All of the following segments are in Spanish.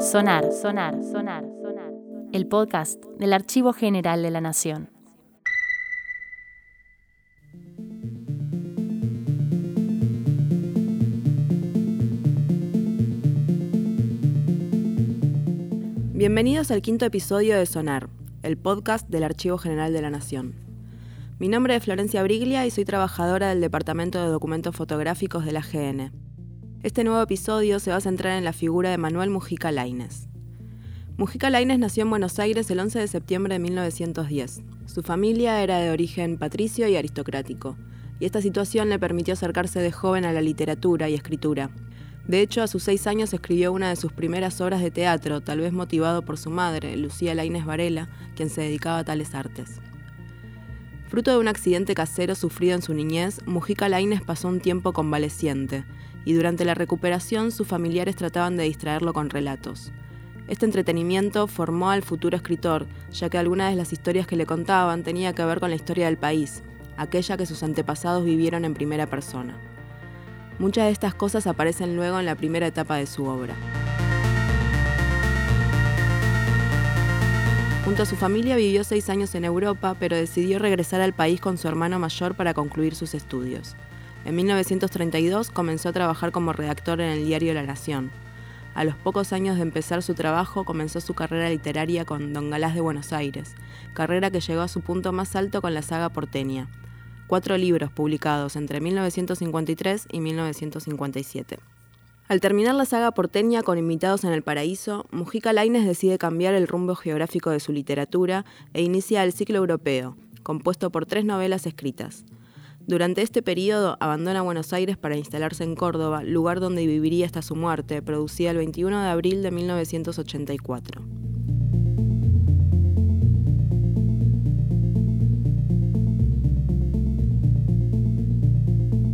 Sonar, sonar, sonar, sonar. El podcast del Archivo General de la Nación. Bienvenidos al quinto episodio de Sonar, el podcast del Archivo General de la Nación. Mi nombre es Florencia Briglia y soy trabajadora del Departamento de Documentos Fotográficos de la GN. Este nuevo episodio se va a centrar en la figura de Manuel Mujica Laines. Mujica Laines nació en Buenos Aires el 11 de septiembre de 1910. Su familia era de origen patricio y aristocrático, y esta situación le permitió acercarse de joven a la literatura y escritura. De hecho, a sus seis años escribió una de sus primeras obras de teatro, tal vez motivado por su madre, Lucía Laines Varela, quien se dedicaba a tales artes. Fruto de un accidente casero sufrido en su niñez, Mujica Laines pasó un tiempo convaleciente, y durante la recuperación sus familiares trataban de distraerlo con relatos. Este entretenimiento formó al futuro escritor, ya que algunas de las historias que le contaban tenía que ver con la historia del país, aquella que sus antepasados vivieron en primera persona. Muchas de estas cosas aparecen luego en la primera etapa de su obra. Junto a su familia vivió seis años en Europa, pero decidió regresar al país con su hermano mayor para concluir sus estudios. En 1932 comenzó a trabajar como redactor en el diario La Nación. A los pocos años de empezar su trabajo comenzó su carrera literaria con Don Galás de Buenos Aires, carrera que llegó a su punto más alto con la saga porteña. Cuatro libros publicados entre 1953 y 1957. Al terminar la saga porteña con Invitados en el Paraíso, Mujica Laines decide cambiar el rumbo geográfico de su literatura e inicia el ciclo europeo, compuesto por tres novelas escritas. Durante este periodo abandona Buenos Aires para instalarse en Córdoba, lugar donde viviría hasta su muerte, producida el 21 de abril de 1984.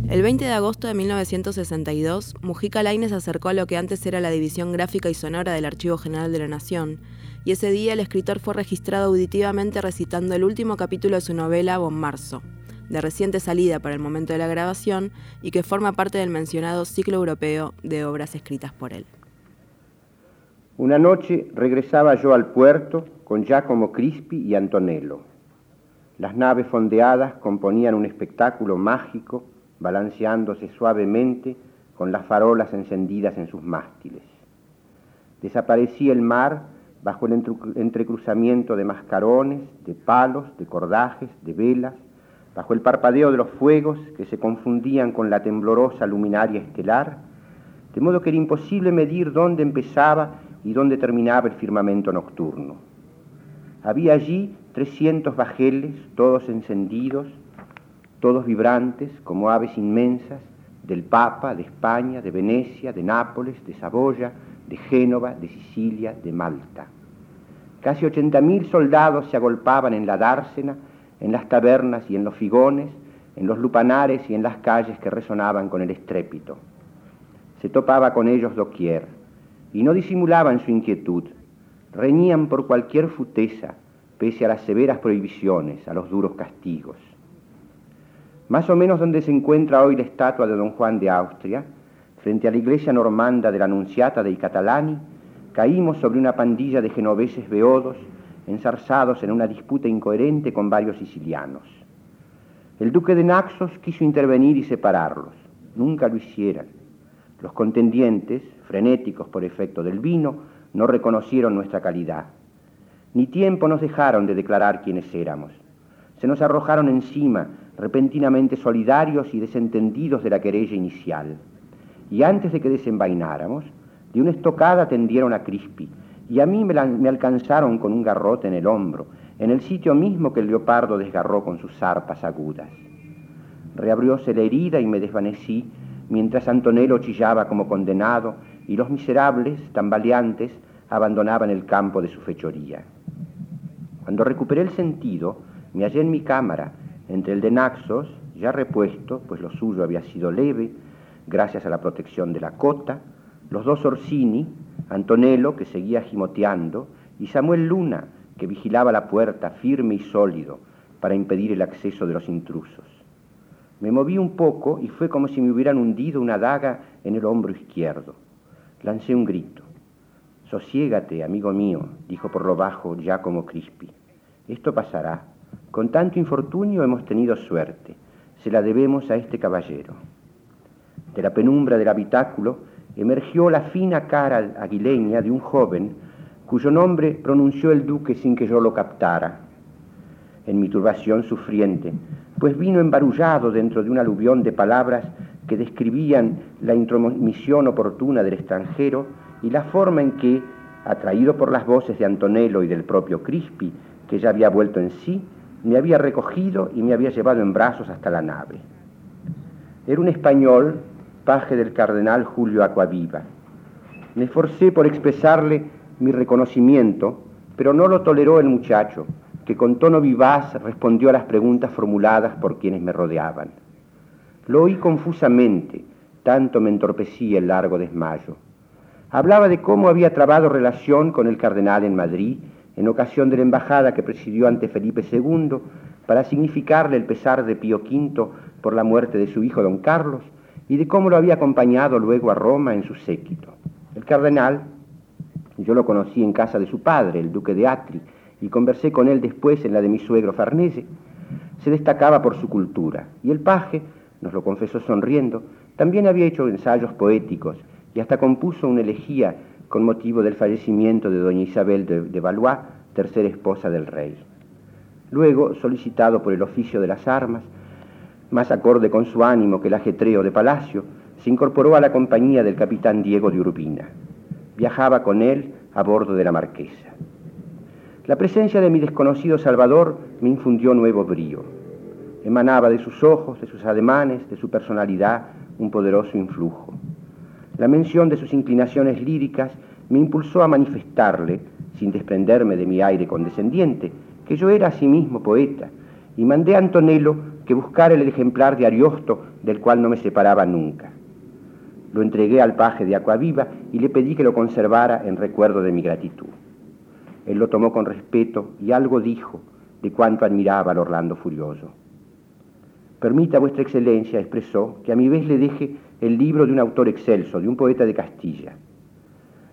El 20 de agosto de 1962, Mujica Lainez acercó a lo que antes era la División Gráfica y Sonora del Archivo General de la Nación, y ese día el escritor fue registrado auditivamente recitando el último capítulo de su novela Bon Marzo de reciente salida para el momento de la grabación y que forma parte del mencionado ciclo europeo de obras escritas por él. Una noche regresaba yo al puerto con Giacomo Crispi y Antonello. Las naves fondeadas componían un espectáculo mágico, balanceándose suavemente con las farolas encendidas en sus mástiles. Desaparecía el mar bajo el entrecruzamiento de mascarones, de palos, de cordajes, de velas, bajo el parpadeo de los fuegos que se confundían con la temblorosa luminaria estelar, de modo que era imposible medir dónde empezaba y dónde terminaba el firmamento nocturno. Había allí 300 bajeles, todos encendidos, todos vibrantes como aves inmensas, del Papa, de España, de Venecia, de Nápoles, de Saboya, de Génova, de Sicilia, de Malta. Casi 80.000 soldados se agolpaban en la dársena en las tabernas y en los figones, en los lupanares y en las calles que resonaban con el estrépito. Se topaba con ellos doquier, y no disimulaban su inquietud, reñían por cualquier futeza, pese a las severas prohibiciones, a los duros castigos. Más o menos donde se encuentra hoy la estatua de don Juan de Austria, frente a la iglesia normanda de la Anunciata de Catalani, caímos sobre una pandilla de genoveses beodos enzarzados en una disputa incoherente con varios sicilianos. El duque de Naxos quiso intervenir y separarlos. Nunca lo hicieran. Los contendientes, frenéticos por efecto del vino, no reconocieron nuestra calidad. Ni tiempo nos dejaron de declarar quiénes éramos. Se nos arrojaron encima, repentinamente solidarios y desentendidos de la querella inicial. Y antes de que desenvaináramos, de una estocada tendieron a Crispi, y a mí me, alcanzaron con un garrote en el hombro, en el sitio mismo que el leopardo desgarró con sus zarpas agudas. Reabrióse la herida y me desvanecí, mientras Antonello chillaba como condenado y los miserables, tambaleantes, abandonaban el campo de su fechoría. Cuando recuperé el sentido, me hallé en mi cámara, entre el de Naxos, ya repuesto, pues lo suyo había sido leve, gracias a la protección de la cota, los dos Orsini, Antonello, que seguía gimoteando, y Samuel Luna, que vigilaba la puerta firme y sólido para impedir el acceso de los intrusos. Me moví un poco y fue como si me hubieran hundido una daga en el hombro izquierdo. Lancé un grito. Sosiégate, amigo mío, dijo por lo bajo Giacomo Crispi. Esto pasará. Con tanto infortunio hemos tenido suerte. Se la debemos a este caballero. De la penumbra del habitáculo emergió la fina cara aguileña de un joven cuyo nombre pronunció el duque sin que yo lo captara. En mi turbación sufriente, pues vino embarullado dentro de un aluvión de palabras que describían la intromisión oportuna del extranjero y la forma en que, atraído por las voces de Antonello y del propio Crispi, que ya había vuelto en sí, me había recogido y me había llevado en brazos hasta la nave. Era un español, paje del cardenal Julio Acuaviva. Me esforcé por expresarle mi reconocimiento, pero no lo toleró el muchacho, que con tono vivaz respondió a las preguntas formuladas por quienes me rodeaban. Lo oí confusamente, tanto me entorpecía el largo desmayo. Hablaba de cómo había trabado relación con el cardenal en Madrid en ocasión de la embajada que presidió ante Felipe II para significarle el pesar de Pío V por la muerte de su hijo don Carlos y de cómo lo había acompañado luego a Roma en su séquito. El cardenal, yo lo conocí en casa de su padre, el duque de Atri, y conversé con él después en la de mi suegro Farnese, se destacaba por su cultura, y el paje, nos lo confesó sonriendo, también había hecho ensayos poéticos y hasta compuso una elegía con motivo del fallecimiento de doña Isabel de, Valois, tercera esposa del rey. Luego, solicitado por el oficio de las armas, más acorde con su ánimo que el ajetreo de palacio, se incorporó a la compañía del capitán Diego de Urbina. Viajaba con él a bordo de la marquesa. La presencia de mi desconocido Salvador me infundió nuevo brío. Emanaba de sus ojos, de sus ademanes, de su personalidad, un poderoso influjo. La mención de sus inclinaciones líricas me impulsó a manifestarle, sin desprenderme de mi aire condescendiente, que yo era asimismo poeta, y mandé a Antonello que buscara el ejemplar de Ariosto del cual no me separaba nunca. Lo entregué al paje de Acuaviva y le pedí que lo conservara en recuerdo de mi gratitud. Él lo tomó con respeto y algo dijo de cuánto admiraba al Orlando Furioso. Permita, Vuestra Excelencia, expresó, que a mi vez le deje el libro de un autor excelso, de un poeta de Castilla.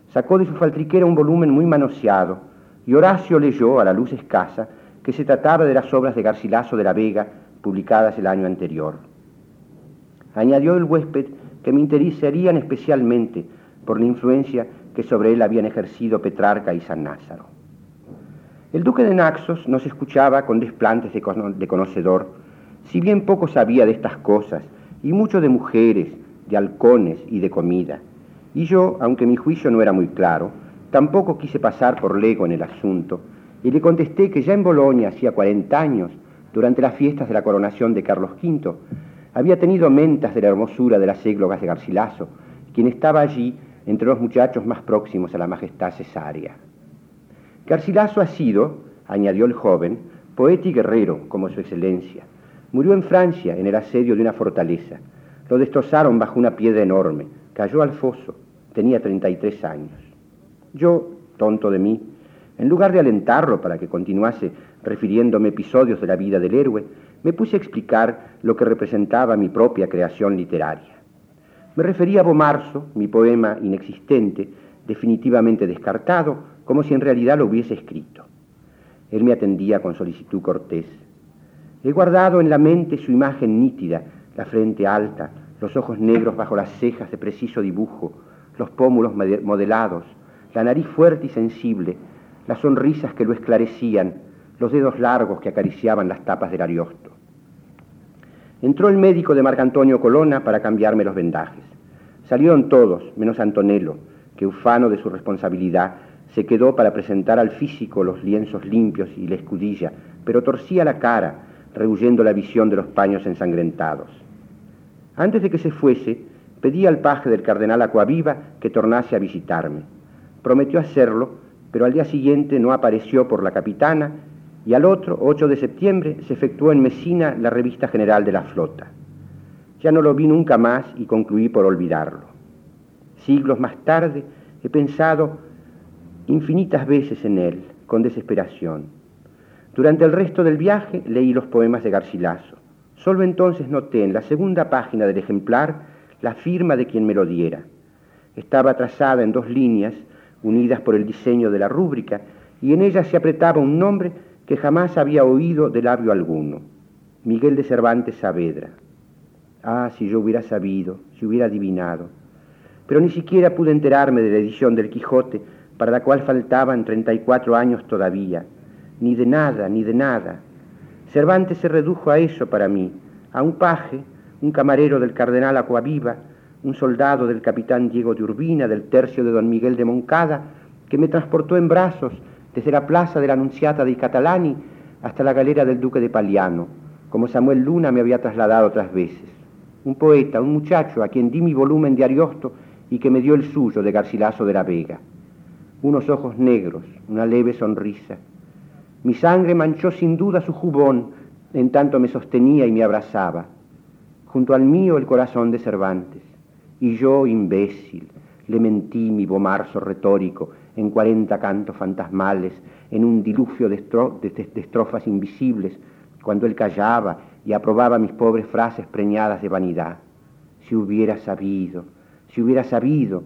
Sacó de su faltriquera un volumen muy manoseado y Horacio leyó, a la luz escasa, que se trataba de las obras de Garcilaso de la Vega, publicadas el año anterior. Añadió el huésped que me interesarían especialmente por la influencia que sobre él habían ejercido Petrarca y San Názaro. El duque de Naxos nos escuchaba con desplantes de conocedor, si bien poco sabía de estas cosas, y mucho de mujeres, de halcones y de comida. Y yo, aunque mi juicio no era muy claro, tampoco quise pasar por lego en el asunto, y le contesté que ya en Bolonia, hacía 40 años, durante las fiestas de la coronación de Carlos V, había tenido mentas de la hermosura de las églogas de Garcilaso, quien estaba allí entre los muchachos más próximos a la majestad cesárea. Garcilaso ha sido, añadió el joven, poeta y guerrero, como su excelencia. Murió en Francia en el asedio de una fortaleza. Lo destrozaron bajo una piedra enorme. Cayó al foso. Tenía 33 años. Yo, tonto de mí, en lugar de alentarlo para que continuase refiriéndome episodios de la vida del héroe, me puse a explicar lo que representaba mi propia creación literaria. Me refería a Bomarzo, mi poema inexistente, definitivamente descartado, como si en realidad lo hubiese escrito. Él me atendía con solicitud cortés. He guardado en la mente su imagen nítida, la frente alta, los ojos negros bajo las cejas de preciso dibujo, los pómulos modelados, la nariz fuerte y sensible, las sonrisas que lo esclarecían, los dedos largos que acariciaban las tapas del ariosto. Entró el médico de Marcantonio Colonna para cambiarme los vendajes. Salieron todos, menos Antonello, que ufano de su responsabilidad, se quedó para presentar al físico los lienzos limpios y la escudilla, pero torcía la cara, rehuyendo la visión de los paños ensangrentados. Antes de que se fuese, pedí al paje del cardenal Acuaviva que tornase a visitarme. Prometió hacerlo, pero al día siguiente no apareció por la capitana y al otro, 8 de septiembre, se efectuó en Mesina la revista general de la flota. Ya no lo vi nunca más y concluí por olvidarlo. Siglos más tarde he pensado infinitas veces en él, con desesperación. Durante el resto del viaje leí los poemas de Garcilaso. Solo entonces noté en la segunda página del ejemplar la firma de quien me lo diera. Estaba trazada en dos líneas, unidas por el diseño de la rúbrica, y en ella se apretaba un nombre que jamás había oído de labio alguno, Miguel de Cervantes Saavedra. Ah, si yo hubiera sabido, si hubiera adivinado. Pero ni siquiera pude enterarme de la edición del Quijote, para la cual faltaban 34 años todavía, ni de nada, ni de nada. Cervantes se redujo a eso para mí, a un paje, un camarero del cardenal Acuaviva, un soldado del capitán Diego de Urbina, del tercio de don Miguel de Moncada, que me transportó en brazos desde la plaza de la Anunciata de Catalani hasta la galera del duque de Paliano, como Samuel Luna me había trasladado otras veces. Un poeta, un muchacho a quien di mi volumen de Ariosto y que me dio el suyo de Garcilaso de la Vega. Unos ojos negros, una leve sonrisa. Mi sangre manchó sin duda su jubón en tanto me sostenía y me abrazaba. Junto al mío el corazón de Cervantes. Y yo, imbécil, le mentí mi bomarzo retórico en cuarenta cantos fantasmales, en un diluvio de, estrofas invisibles, cuando él callaba y aprobaba mis pobres frases preñadas de vanidad. Si hubiera sabido, si hubiera sabido,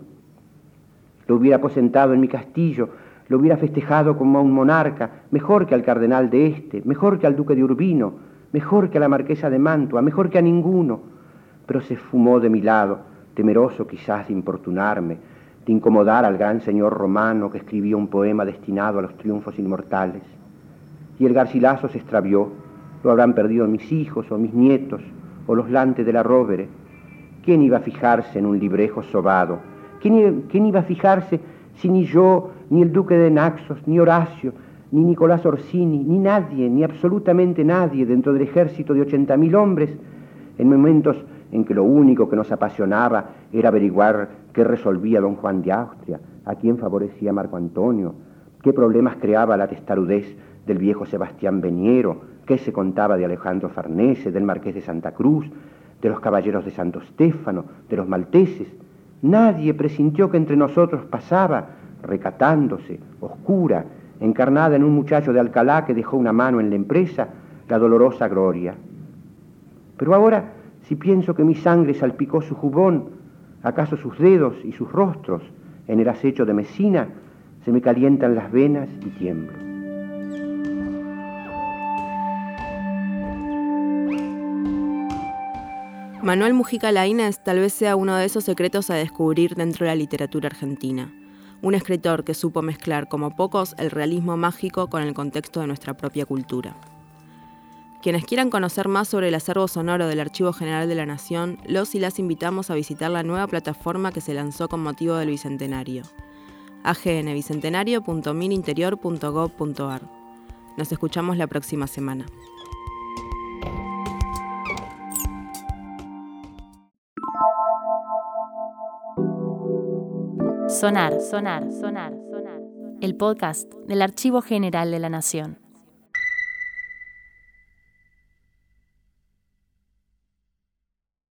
lo hubiera aposentado en mi castillo, lo hubiera festejado como a un monarca, mejor que al cardenal de este, mejor que al duque de Urbino, mejor que a la marquesa de Mantua, mejor que a ninguno. Pero se fumó de mi lado, temeroso quizás de importunarme, de incomodar al gran señor romano que escribía un poema destinado a los triunfos inmortales. Y el garcilaso se extravió, lo habrán perdido mis hijos o mis nietos o los lantes de la Rovere. ¿Quién iba a fijarse en un librejo sobado? ¿Quién, ¿Quién iba a fijarse si ni yo, ni el duque de Naxos, ni Horacio, ni Nicolás Orsini, ni nadie, ni absolutamente nadie dentro del ejército de ochenta mil hombres, en momentos en que lo único que nos apasionaba era averiguar qué resolvía don Juan de Austria, a quién favorecía Marco Antonio, qué problemas creaba la testarudez del viejo Sebastián Beniero, qué se contaba de Alejandro Farnese, del marqués de Santa Cruz, de los caballeros de Santo Estéfano, de los malteses. Nadie presintió que entre nosotros pasaba, recatándose, oscura, encarnada en un muchacho de Alcalá que dejó una mano en la empresa, la dolorosa gloria. Pero ahora si pienso que mi sangre salpicó su jubón, acaso sus dedos y sus rostros en el acecho de Mesina, se me calientan las venas y tiemblo. Manuel Mujica Laínez tal vez sea uno de esos secretos a descubrir dentro de la literatura argentina. Un escritor que supo mezclar como pocos el realismo mágico con el contexto de nuestra propia cultura. Quienes quieran conocer más sobre el acervo sonoro del Archivo General de la Nación, los y las invitamos a visitar la nueva plataforma que se lanzó con motivo del Bicentenario, agnbicentenario.mininterior.gov.ar. Nos escuchamos la próxima semana. Sonar, sonar, sonar, sonar. El podcast del Archivo General de la Nación.